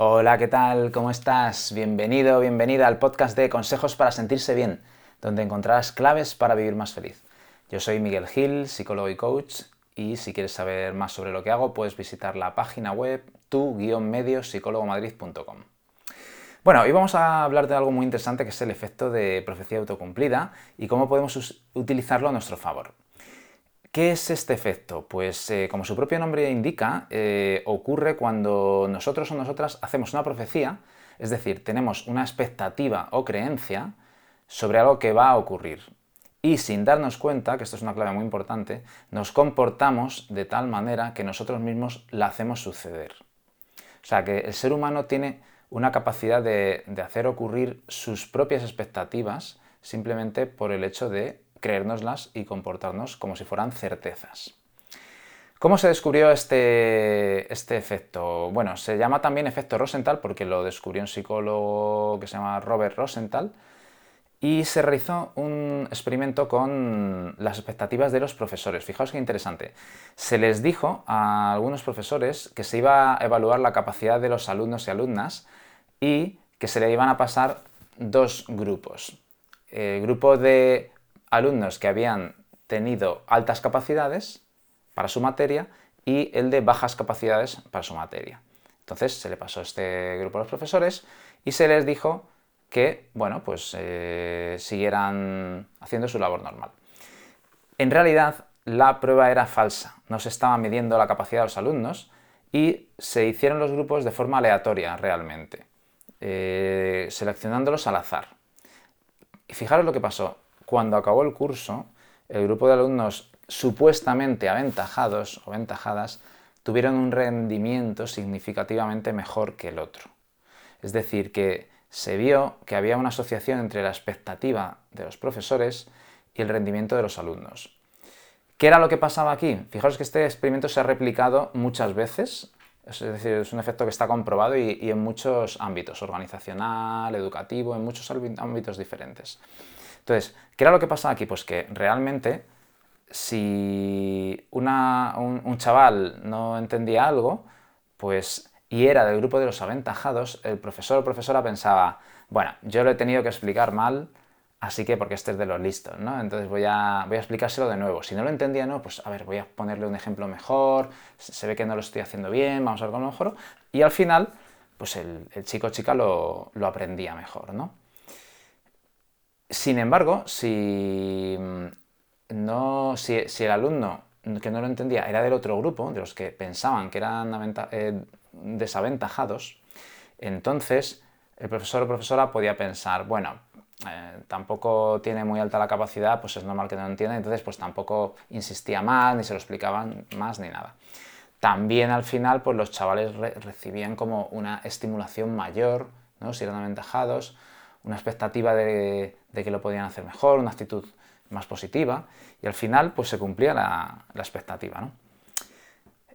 Hola, ¿qué tal? ¿Cómo estás? Bienvenido, bienvenida al podcast de Consejos para Sentirse Bien, donde encontrarás claves para vivir más feliz. Yo soy Miguel Gil, psicólogo y coach, y si quieres saber más sobre lo que hago, puedes visitar la página web tu-mediopsicólogomadrid.com. Bueno, hoy vamos a hablar de algo muy interesante que es el efecto de profecía autocumplida y cómo podemos utilizarlo a nuestro favor. ¿Qué es este efecto? Pues eh, como su propio nombre indica, eh, ocurre cuando nosotros o nosotras hacemos una profecía, es decir, tenemos una expectativa o creencia sobre algo que va a ocurrir. Y sin darnos cuenta, que esto es una clave muy importante, nos comportamos de tal manera que nosotros mismos la hacemos suceder. O sea que el ser humano tiene una capacidad de hacer ocurrir sus propias expectativas simplemente por el hecho de creérnoslas y comportarnos como si fueran certezas. ¿Cómo se descubrió este, este, efecto? Bueno, se llama también efecto Rosenthal porque lo descubrió un psicólogo que se llama Robert Rosenthal y se realizó un experimento con las expectativas de los profesores. Fijaos qué interesante. Se les dijo a algunos profesores que se iba a evaluar la capacidad de los alumnos y alumnas y que se le iban a pasar dos grupos. El grupo de alumnos que habían tenido altas capacidades para su materia y el de bajas capacidades para su materia. Entonces se le pasó este grupo a los profesores y se les dijo que, bueno, pues eh, siguieran haciendo su labor normal. En realidad, la prueba era falsa, no se estaba midiendo la capacidad de los alumnos y se hicieron los grupos de forma aleatoria realmente, eh, seleccionándolos al azar. Y fijaros lo que pasó, cuando acabó el curso, el grupo de alumnos supuestamente aventajados o aventajadas tuvieron un rendimiento significativamente mejor que el otro. Es decir, que se vio que había una asociación entre la expectativa de los profesores y el rendimiento de los alumnos. ¿Qué era lo que pasaba aquí? Fijaros que este experimento se ha replicado muchas veces, es decir, es un efecto que está comprobado y, y en muchos ámbitos, organizacional, educativo, en muchos ámbitos diferentes. Entonces, ¿qué era lo que pasaba aquí? Pues que realmente si un, chaval no entendía algo, pues y era del grupo de los aventajados, el profesor o profesora pensaba, bueno, yo lo he tenido que explicar mal, así que porque este es de los listos, ¿no? Entonces voy a, explicárselo de nuevo. Si no lo entendía, no, pues a ver, voy a ponerle un ejemplo mejor, se ve que no lo estoy haciendo bien, vamos a ver cómo mejor. Y al final, pues el, chico o chica lo aprendía mejor, ¿no? Sin embargo, si, no, si, el alumno que no lo entendía era del otro grupo, de los que pensaban que eran eh, desaventajados, entonces el profesor o profesora podía pensar, bueno, eh, tampoco tiene muy alta la capacidad, pues es normal que no lo entienda, entonces pues tampoco insistía más, ni se lo explicaban más, ni nada. También al final, pues los chavales recibían como una estimulación mayor, ¿no? si eran aventajados, una expectativa de, que lo podían hacer mejor, una actitud más positiva y al final pues se cumplía la, expectativa. ¿no?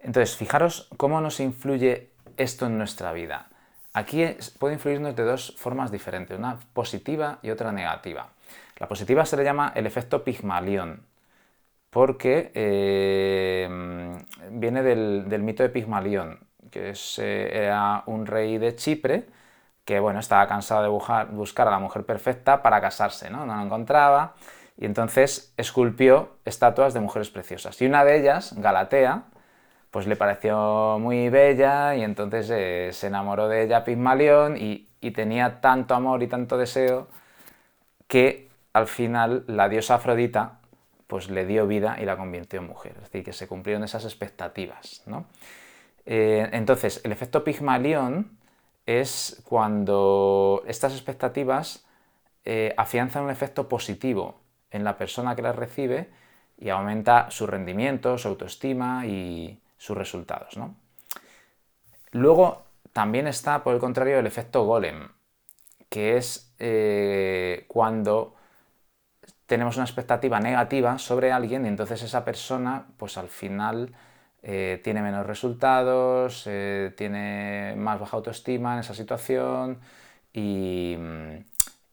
Entonces, fijaros cómo nos influye esto en nuestra vida. Aquí puede influirnos de dos formas diferentes, una positiva y otra negativa. La positiva se le llama el efecto Pigmalión, porque eh, viene del, mito de Pigmalión, que es, eh, era un rey de Chipre que bueno, estaba cansado de buscar, a la mujer perfecta para casarse, ¿no? No la encontraba y entonces esculpió estatuas de mujeres preciosas. Y una de ellas, Galatea, pues le pareció muy bella y entonces eh, se enamoró de ella Pigmalión y, tenía tanto amor y tanto deseo que al final la diosa Afrodita pues le dio vida y la convirtió en mujer. Es decir, que se cumplieron esas expectativas. ¿no? Eh, entonces, el efecto Pigmalión es cuando estas expectativas eh, afianzan un efecto positivo en la persona que las recibe y aumenta su rendimiento, su autoestima y sus resultados. Luego también está, por el contrario, el efecto golem, que es eh, cuando tenemos una expectativa negativa sobre alguien y entonces esa persona, pues al final eh, tiene menos resultados, eh, tiene más baja autoestima en esa situación y,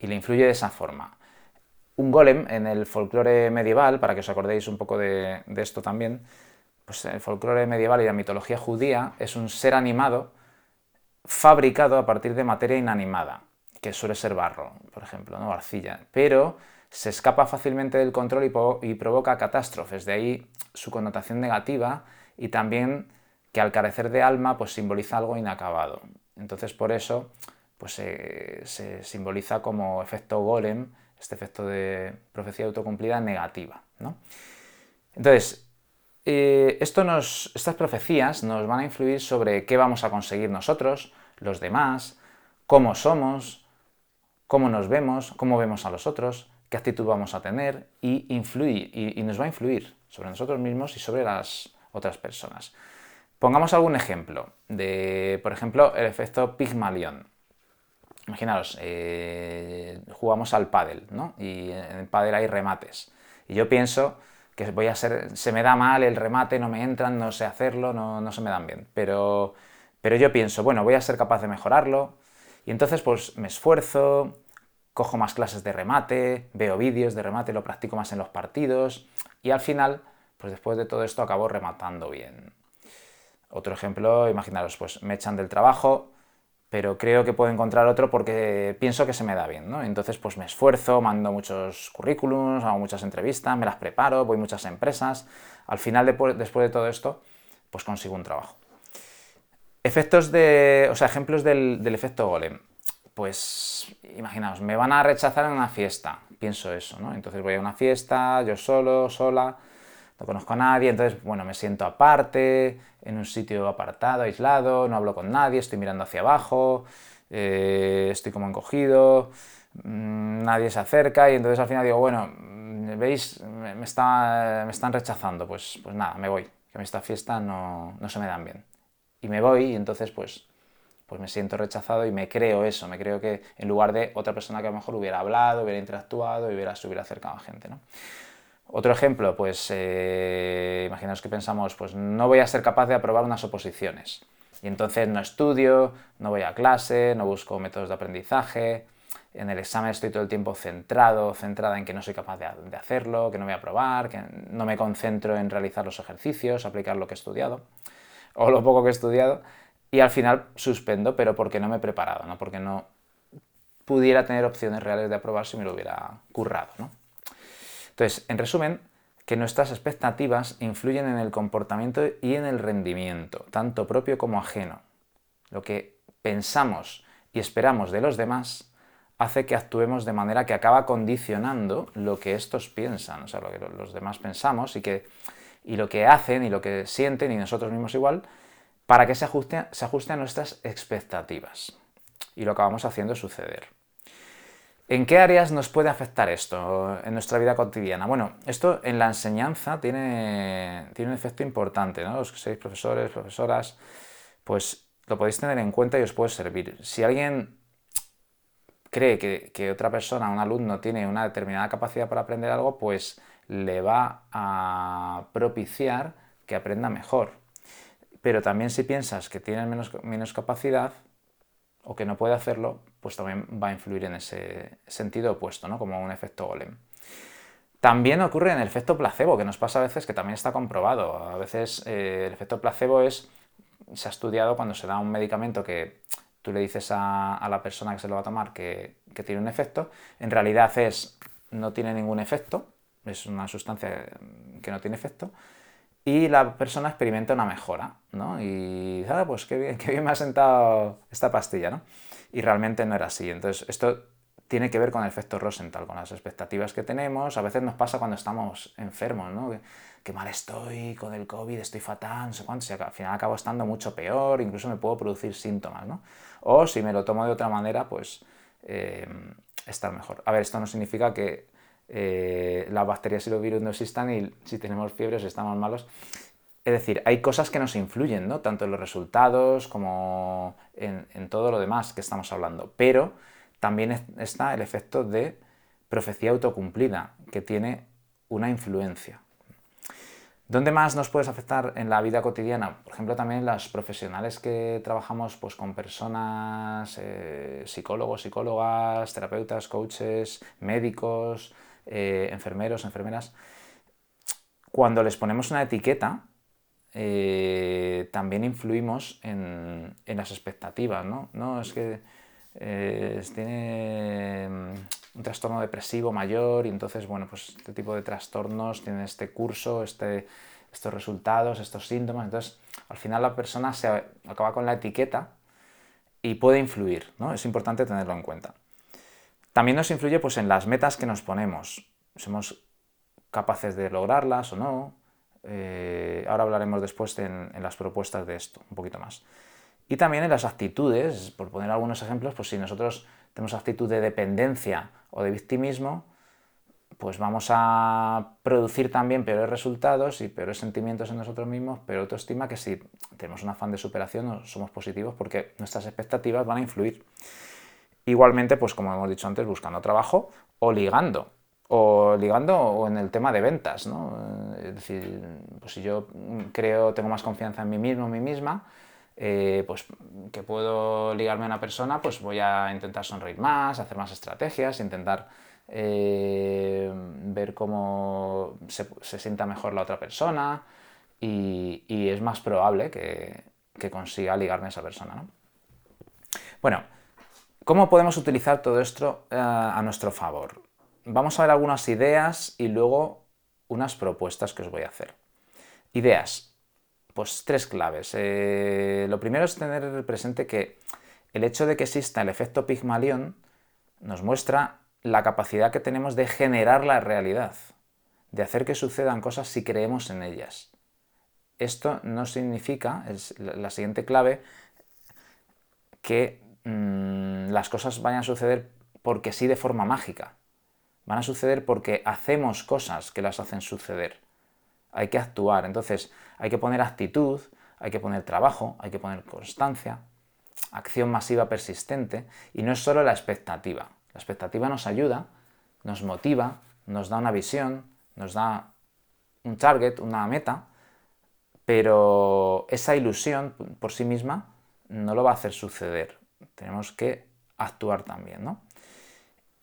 le influye de esa forma. Un golem en el folclore medieval, para que os acordéis un poco de, esto también, pues el folclore medieval y la mitología judía es un ser animado fabricado a partir de materia inanimada, que suele ser barro, por ejemplo, ¿no? arcilla, pero se escapa fácilmente del control y, provoca catástrofes, de ahí su connotación negativa y también que al carecer de alma pues simboliza algo inacabado. Entonces por eso pues, se simboliza como efecto golem, este efecto de profecía autocumplida negativa. Entonces, eh, esto nos, estas profecías nos van a influir sobre qué vamos a conseguir nosotros, los demás, cómo somos, cómo nos vemos, cómo vemos a los otros, qué actitud vamos a tener y, y nos va a influir sobre nosotros mismos y sobre las otras personas. Pongamos algún ejemplo de, por ejemplo, el efecto Pygmalion. Imaginaros, eh, jugamos al pádel, ¿no? Y en el pádel hay remates. Y yo pienso que voy a ser, se me da mal el remate, no me entran, no sé hacerlo, no, no se me dan bien. Pero, pero yo pienso, bueno, voy a ser capaz de mejorarlo. Y entonces pues me esfuerzo, cojo más clases de remate, veo vídeos de remate, lo practico más en los partidos. Y al final, pues después de todo esto acabo rematando bien. Otro ejemplo, imaginaros, pues me echan del trabajo, pero creo que puedo encontrar otro porque pienso que se me da bien, ¿no? Entonces, pues me esfuerzo, mando muchos currículums, hago muchas entrevistas, me las preparo, voy a muchas empresas. Al final, después de todo esto, pues consigo un trabajo. Efectos de, o sea, ejemplos del, del efecto golem. Pues, imaginaos, me van a rechazar en una fiesta, pienso eso, ¿no? Entonces voy a una fiesta, yo solo, sola, no conozco a nadie, entonces, bueno, me siento aparte, en un sitio apartado, aislado, no hablo con nadie, estoy mirando hacia abajo, eh, estoy como encogido, mm, nadie se acerca y entonces al final digo, bueno, mm, ¿veis? Me, está, me están rechazando, pues, pues nada, me voy, que en esta fiesta no, no se me dan bien. Y me voy y entonces pues pues me siento rechazado y me creo eso, me creo que en lugar de otra persona que a lo mejor hubiera hablado, hubiera interactuado y hubiera, se hubiera acercado a gente. ¿no? Otro ejemplo, pues eh, imaginaos que pensamos, pues no voy a ser capaz de aprobar unas oposiciones. Y entonces no estudio, no voy a clase, no busco métodos de aprendizaje, en el examen estoy todo el tiempo centrado, centrada en que no soy capaz de, hacerlo, que no voy a aprobar, que no me concentro en realizar los ejercicios, aplicar lo que he estudiado, o lo poco que he estudiado, y al final suspendo, pero porque no me he preparado, no porque no pudiera tener opciones reales de aprobar si me lo hubiera currado. ¿no? Entonces, en resumen, que nuestras expectativas influyen en el comportamiento y en el rendimiento, tanto propio como ajeno. Lo que pensamos y esperamos de los demás hace que actuemos de manera que acaba condicionando lo que estos piensan, o sea, lo que los demás pensamos y, que, y lo que hacen y lo que sienten y nosotros mismos igual, para que se ajuste, se ajuste a nuestras expectativas. Y lo acabamos haciendo suceder. ¿En qué áreas nos puede afectar esto en nuestra vida cotidiana? Bueno, esto en la enseñanza tiene, tiene un efecto importante, ¿no? Los que sois profesores, profesoras, pues lo podéis tener en cuenta y os puede servir. Si alguien cree que, otra persona, un alumno, tiene una determinada capacidad para aprender algo, pues le va a propiciar que aprenda mejor. Pero también si piensas que tiene menos, menos capacidad, o que no puede hacerlo, pues también va a influir en ese sentido opuesto, ¿no? como un efecto golem. También ocurre en el efecto placebo, que nos pasa a veces que también está comprobado. A veces eh, el efecto placebo es, se ha estudiado cuando se da un medicamento que tú le dices a, la persona que se lo va a tomar que, que, tiene un efecto, en realidad es, no tiene ningún efecto, es una sustancia que no tiene efecto, y la persona experimenta una mejora, ¿no? Y, ah, pues qué bien, qué bien me ha sentado esta pastilla, ¿no? Y realmente no era así. Entonces, esto tiene que ver con el efecto Rosenthal, con las expectativas que tenemos. A veces nos pasa cuando estamos enfermos, ¿no? Que, mal estoy con el COVID, estoy fatal, no sé cuánto, y al final acabo estando mucho peor, incluso me puedo producir síntomas, ¿no? O si me lo tomo de otra manera, pues eh, estar mejor. A ver, esto no significa que eh, las bacterias y los virus no existan y si tenemos fiebre si estamos malos. Es decir, hay cosas que nos influyen, ¿no? Tanto en los resultados como en, todo lo demás que estamos hablando. Pero también está el efecto de profecía autocumplida, que tiene una influencia. ¿Dónde más nos puedes afectar en la vida cotidiana? Por ejemplo, también las profesionales que trabajamos pues, con personas, eh, psicólogos, psicólogas, terapeutas, coaches, médicos, eh, enfermeros, enfermeras, cuando les ponemos una etiqueta, eh, también influimos en, las expectativas, ¿no? No, es que eh, tiene mm, un trastorno depresivo mayor y entonces, bueno, pues este tipo de trastornos tiene este curso, este, estos resultados, estos síntomas, entonces al final la persona se acaba con la etiqueta y puede influir, ¿no? Es importante tenerlo en cuenta. También nos influye pues, en las metas que nos ponemos. Somos capaces de lograrlas o no. Eh, ahora hablaremos después en, las propuestas de esto, un poquito más. Y también en las actitudes, por poner algunos ejemplos, pues si nosotros tenemos actitud de dependencia o de victimismo, pues vamos a producir también peores resultados y peores sentimientos en nosotros mismos, pero autoestima que si tenemos un afán de superación somos positivos porque nuestras expectativas van a influir. Igualmente, pues como hemos dicho antes, buscando trabajo o ligando o ligando o en el tema de ventas, ¿no? Es decir, pues si yo creo, tengo más confianza en mí mismo, en mí misma, eh, pues que puedo ligarme a una persona, pues voy a intentar sonreír más, hacer más estrategias, intentar eh, ver cómo se, sienta mejor la otra persona y, es más probable que, consiga ligarme a esa persona, ¿no? Bueno, ¿cómo podemos utilizar todo esto eh, a nuestro favor? vamos a ver algunas ideas y luego unas propuestas que os voy a hacer. Ideas. Pues tres claves. Eh, lo primero es tener presente que el hecho de que exista el efecto Pigmalión nos muestra la capacidad que tenemos de generar la realidad, de hacer que sucedan cosas si creemos en ellas. Esto no significa, es la siguiente clave, que mm, las cosas vayan a suceder porque sí de forma mágica. Van a suceder porque hacemos cosas que las hacen suceder. Hay que actuar. Entonces, hay que poner actitud, hay que poner trabajo, hay que poner constancia, acción masiva persistente. Y no es solo la expectativa. La expectativa nos ayuda, nos motiva, nos da una visión, nos da un target, una meta, pero esa ilusión por sí misma no lo va a hacer suceder. Tenemos que actuar también, ¿no?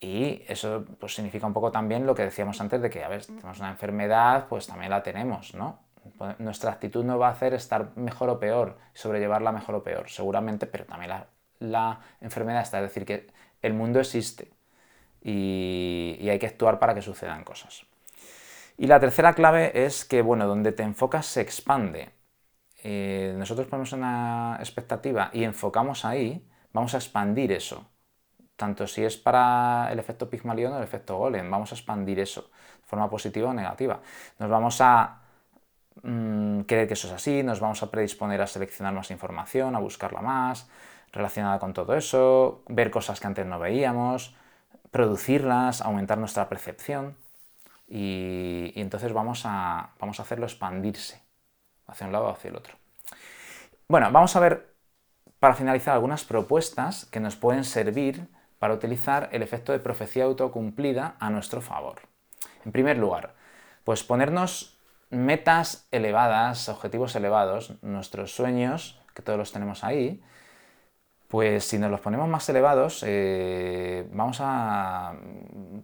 Y eso pues, significa un poco también lo que decíamos antes de que, a ver, tenemos una enfermedad, pues también la tenemos, ¿no? Nuestra actitud no va a hacer estar mejor o peor, sobrellevarla mejor o peor, seguramente, pero también la, enfermedad está, es decir, que el mundo existe y, hay que actuar para que sucedan cosas. Y la tercera clave es que, bueno, donde te enfocas se expande. Eh, nosotros ponemos una expectativa y enfocamos ahí, vamos a expandir eso tanto si es para el efecto Pygmalion o el efecto Golem. Vamos a expandir eso de forma positiva o negativa. Nos vamos a mm, creer que eso es así, nos vamos a predisponer a seleccionar más información, a buscarla más, relacionada con todo eso, ver cosas que antes no veíamos, producirlas, aumentar nuestra percepción y, entonces vamos a, vamos a hacerlo expandirse hacia un lado o hacia el otro. Bueno, vamos a ver para finalizar algunas propuestas que nos pueden servir para utilizar el efecto de profecía autocumplida a nuestro favor. En primer lugar, pues ponernos metas elevadas, objetivos elevados, nuestros sueños, que todos los tenemos ahí, pues si nos los ponemos más elevados, eh, vamos a.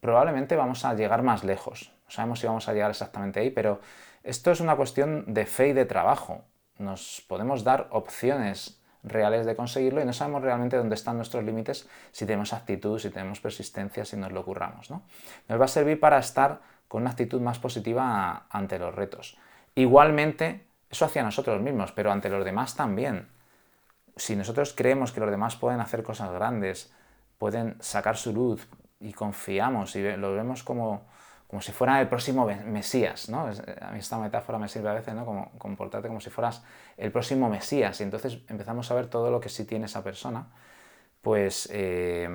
probablemente vamos a llegar más lejos. No sabemos si vamos a llegar exactamente ahí, pero esto es una cuestión de fe y de trabajo. Nos podemos dar opciones reales de conseguirlo y no sabemos realmente dónde están nuestros límites si tenemos actitud, si tenemos persistencia, si nos lo curramos. ¿no? Nos va a servir para estar con una actitud más positiva ante los retos. Igualmente, eso hacia nosotros mismos, pero ante los demás también. Si nosotros creemos que los demás pueden hacer cosas grandes, pueden sacar su luz y confiamos y lo vemos como, como si fuera el próximo Mesías, ¿no? A mí esta metáfora me sirve a veces, ¿no? Como comportarte como si fueras el próximo Mesías y entonces empezamos a ver todo lo que sí tiene esa persona, pues eh,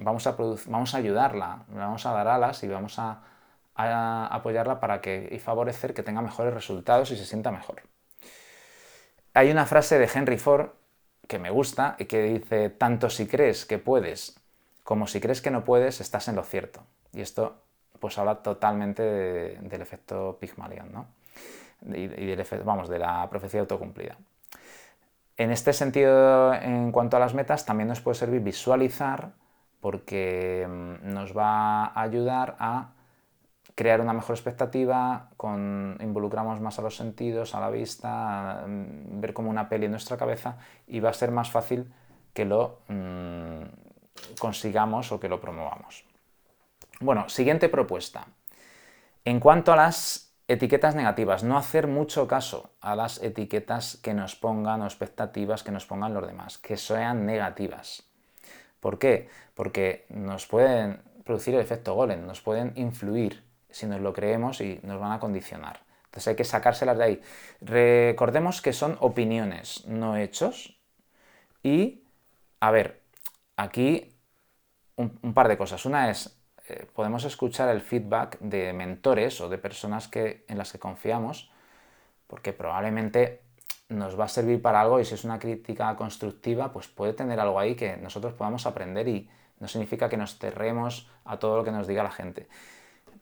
vamos, a vamos a ayudarla, vamos a dar alas y vamos a, apoyarla para que y favorecer que tenga mejores resultados y se sienta mejor. Hay una frase de Henry Ford que me gusta y que dice, tanto si crees que puedes como si crees que no puedes, estás en lo cierto. Y esto pues habla totalmente del efecto Pygmalion, ¿no? Y, del efecto, vamos, de la profecía autocumplida. En este sentido, en cuanto a las metas, también nos puede servir visualizar porque mm, nos va a ayudar a crear una mejor expectativa, con, involucramos más a los sentidos, a la vista, mm, ver como una peli en nuestra cabeza y va a ser más fácil que lo mm, consigamos o que lo promovamos. Bueno, siguiente propuesta. En cuanto a las etiquetas negativas, no hacer mucho caso a las etiquetas que nos pongan o expectativas que nos pongan los demás, que sean negativas. ¿Por qué? Porque nos pueden producir el efecto golem, nos pueden influir si nos lo creemos y nos van a condicionar. Entonces hay que sacárselas de ahí. Recordemos que son opiniones, no hechos. Y, a ver, aquí un, par de cosas. Una es, eh, podemos escuchar el feedback de mentores o de personas que, en las que confiamos, porque probablemente nos va a servir para algo y si es una crítica constructiva, pues puede tener algo ahí que nosotros podamos aprender y no significa que nos cerremos a todo lo que nos diga la gente.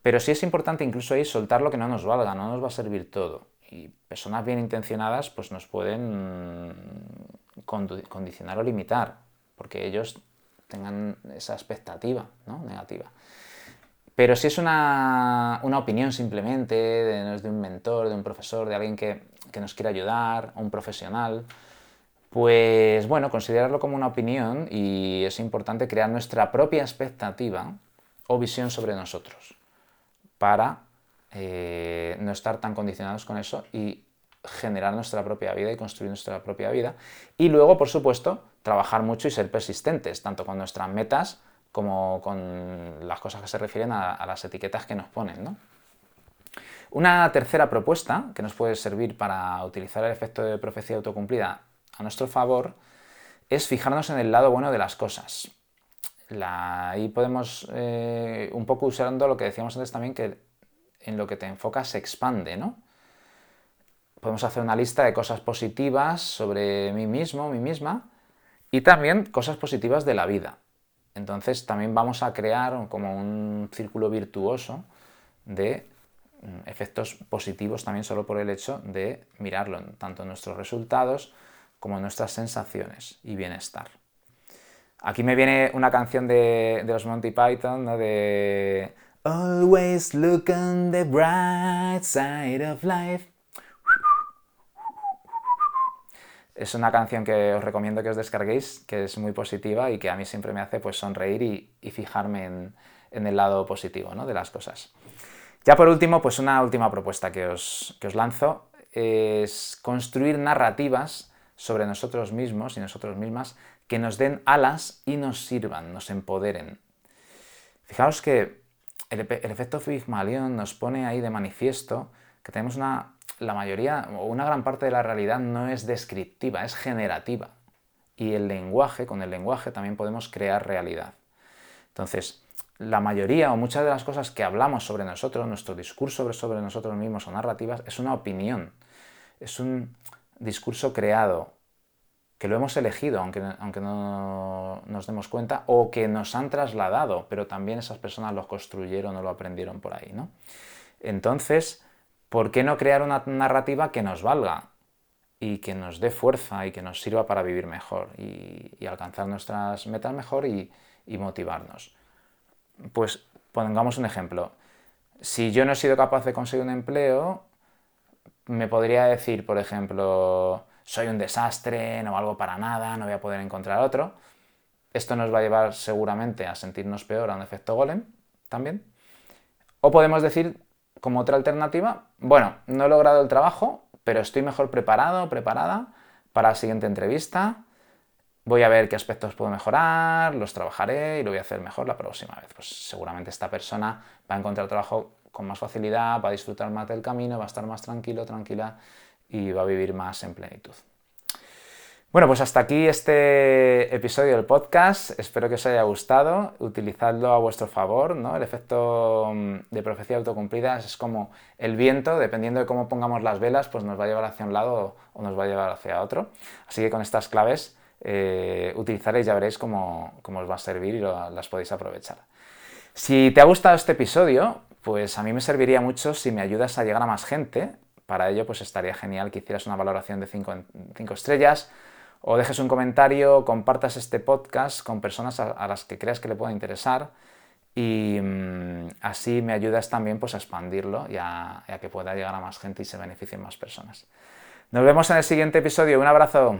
Pero sí es importante incluso ahí soltar lo que no nos valga, no nos va a servir todo. Y personas bien intencionadas pues nos pueden condicionar o limitar, porque ellos tengan esa expectativa ¿no? negativa. Pero si es una, opinión simplemente de, de, un mentor, de un profesor, de alguien que, que nos quiere ayudar, un profesional, pues bueno, considerarlo como una opinión y es importante crear nuestra propia expectativa o visión sobre nosotros para eh, no estar tan condicionados con eso y generar nuestra propia vida y construir nuestra propia vida. Y luego, por supuesto, trabajar mucho y ser persistentes, tanto con nuestras metas como con las cosas que se refieren a, las etiquetas que nos ponen. Una tercera propuesta que nos puede servir para utilizar el efecto de profecía autocumplida a nuestro favor es fijarnos en el lado bueno de las cosas ahí podemos eh, un poco usando lo que decíamos antes también, que en lo que te enfocas se expande, ¿no? Podemos hacer una lista de cosas positivas sobre mí mismo, mí misma, y también cosas positivas de la vida. Entonces también vamos a crear como un círculo virtuoso de mm, efectos positivos también solo por el hecho de mirarlo, tanto nuestros resultados como nuestras sensaciones y bienestar. Aquí me viene una canción de, los Monty Python. De Always look on the bright side of life. Es una canción que os recomiendo que os descarguéis, que es muy positiva y que a mí siempre me hace pues, sonreír y, fijarme en, el lado positivo ¿no? de las cosas. Ya por último, pues una última propuesta que os, que os lanzo es construir narrativas sobre nosotros mismos y nosotros mismas que nos den alas y nos sirvan, nos empoderen. Fijaos que el, efecto Figmalión nos pone ahí de manifiesto que tenemos una, la mayoría o una gran parte de la realidad no es descriptiva, es generativa. Y el lenguaje, con el lenguaje también podemos crear realidad. Entonces, la mayoría o muchas de las cosas que hablamos sobre nosotros, nuestro discurso sobre nosotros mismos o narrativas, es una opinión, es un discurso creado, que lo hemos elegido, aunque, aunque no nos demos cuenta, o que nos han trasladado, pero también esas personas lo construyeron o lo aprendieron por ahí. ¿no? Entonces, ¿por qué no crear una narrativa que nos valga y que nos dé fuerza y que nos sirva para vivir mejor y, alcanzar nuestras metas mejor y, y motivarnos? Pues pongamos un ejemplo. Si yo no he sido capaz de conseguir un empleo, me podría decir, por ejemplo, soy un desastre, no valgo para nada, no voy a poder encontrar otro. Esto nos va a llevar seguramente a sentirnos peor, a un efecto golem también. O podemos decir, como otra alternativa, bueno, no he logrado el trabajo, pero estoy mejor preparado, preparada para la siguiente entrevista. Voy a ver qué aspectos puedo mejorar, los trabajaré y lo voy a hacer mejor la próxima vez. Pues seguramente esta persona va a encontrar trabajo con más facilidad, va a disfrutar más del camino, va a estar más tranquilo, tranquila y va a vivir más en plenitud. Bueno, pues hasta aquí este episodio del podcast. Espero que os haya gustado. Utilizadlo a vuestro favor. ¿no? El efecto mm, de profecía autocumplida es como el viento, dependiendo de cómo pongamos las velas, pues nos va a llevar hacia un lado o nos va a llevar hacia otro. Así que con estas claves eh, utilizaréis, ya veréis cómo, os va a servir y las podéis aprovechar. Si te ha gustado este episodio, pues a mí me serviría mucho si me ayudas a llegar a más gente para ello, pues estaría genial que hicieras una valoración de 5 estrellas o dejes un comentario, compartas este podcast con personas a, las que creas que le pueda interesar y mm, así me ayudas también pues, a expandirlo y a, y a que pueda llegar a más gente y se beneficien más personas. Nos vemos en el siguiente episodio. Un abrazo.